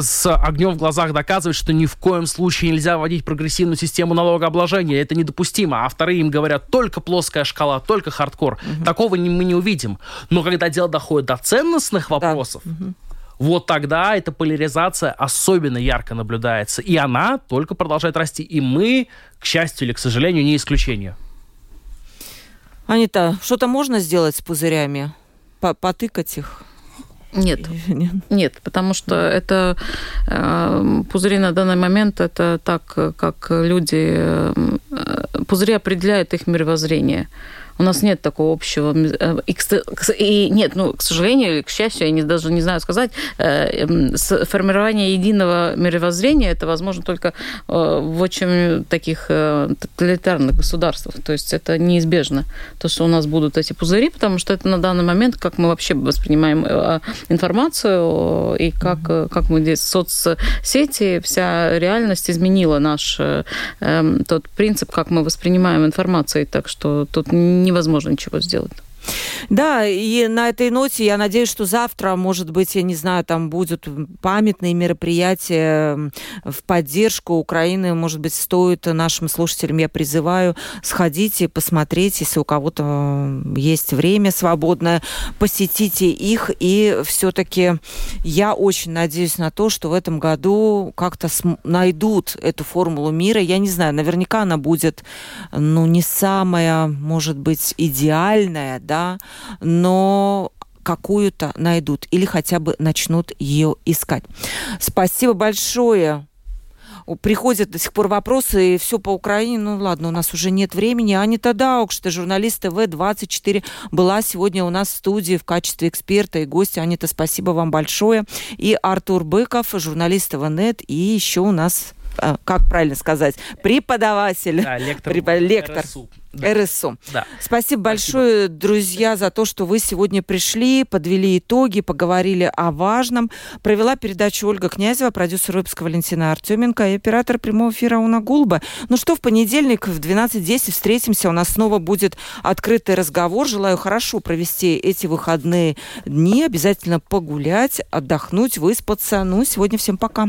с огнем в глазах доказывать, что ни в коем случае нельзя вводить прогрессивную систему налогообложения, это недопустимо. А вторые им говорят, только плоская шкала, только хардкор. Угу. Такого не, мы не увидим. Но когда дело доходит до ценностных вопросов, да. угу вот тогда эта поляризация особенно ярко наблюдается. И она только продолжает расти. И мы, к счастью или к сожалению, не исключение. Анита, что-то можно сделать с пузырями? Потыкать их? Нет, нет, нет, потому что это э, пузыри на данный момент это так, как люди э, пузыри определяют их мировоззрение. У нас нет такого общего... Э, и нет, ну, к сожалению или к счастью, я не, даже не знаю сказать, э, формирование единого мировоззрения это возможно только э, в очень таких тоталитарных государствах. То есть это неизбежно, то, что у нас будут эти пузыри, потому что это на данный момент, как мы вообще воспринимаем информацию и как, как мы здесь соцсети, вся реальность изменила наш эм, тот принцип, как мы воспринимаем информацию. Так что тут невозможно ничего сделать. Да, и на этой ноте я надеюсь, что завтра, может быть, я не знаю, там будут памятные мероприятия в поддержку Украины. Может быть, стоит нашим слушателям, я призываю, сходите, посмотреть, если у кого-то есть время свободное, посетите их. И все-таки я очень надеюсь на то, что в этом году как-то найдут эту формулу мира. Я не знаю, наверняка она будет, ну, не самая, может быть, идеальная, да, но какую-то найдут или хотя бы начнут ее искать. Спасибо большое приходят до сих пор вопросы, и все по Украине, ну ладно, у нас уже нет времени. Анита Даукшта, журналист ТВ-24, была сегодня у нас в студии в качестве эксперта и гостя. Анита, спасибо вам большое. И Артур Быков, журналист ТВ-нет, и еще у нас как правильно сказать, преподаватель, да, лектор, препод... лектор РСУ. Да. РСУ. Да. Спасибо, Спасибо большое, друзья, за то, что вы сегодня пришли, подвели итоги, поговорили о важном. Провела передачу Ольга Князева, продюсер выпуска Валентина Артеменко и оператор прямого эфира Уна Гулба. Ну что, в понедельник в 12.10 встретимся. У нас снова будет открытый разговор. Желаю хорошо провести эти выходные дни, обязательно погулять, отдохнуть, выспаться. Ну, сегодня всем пока.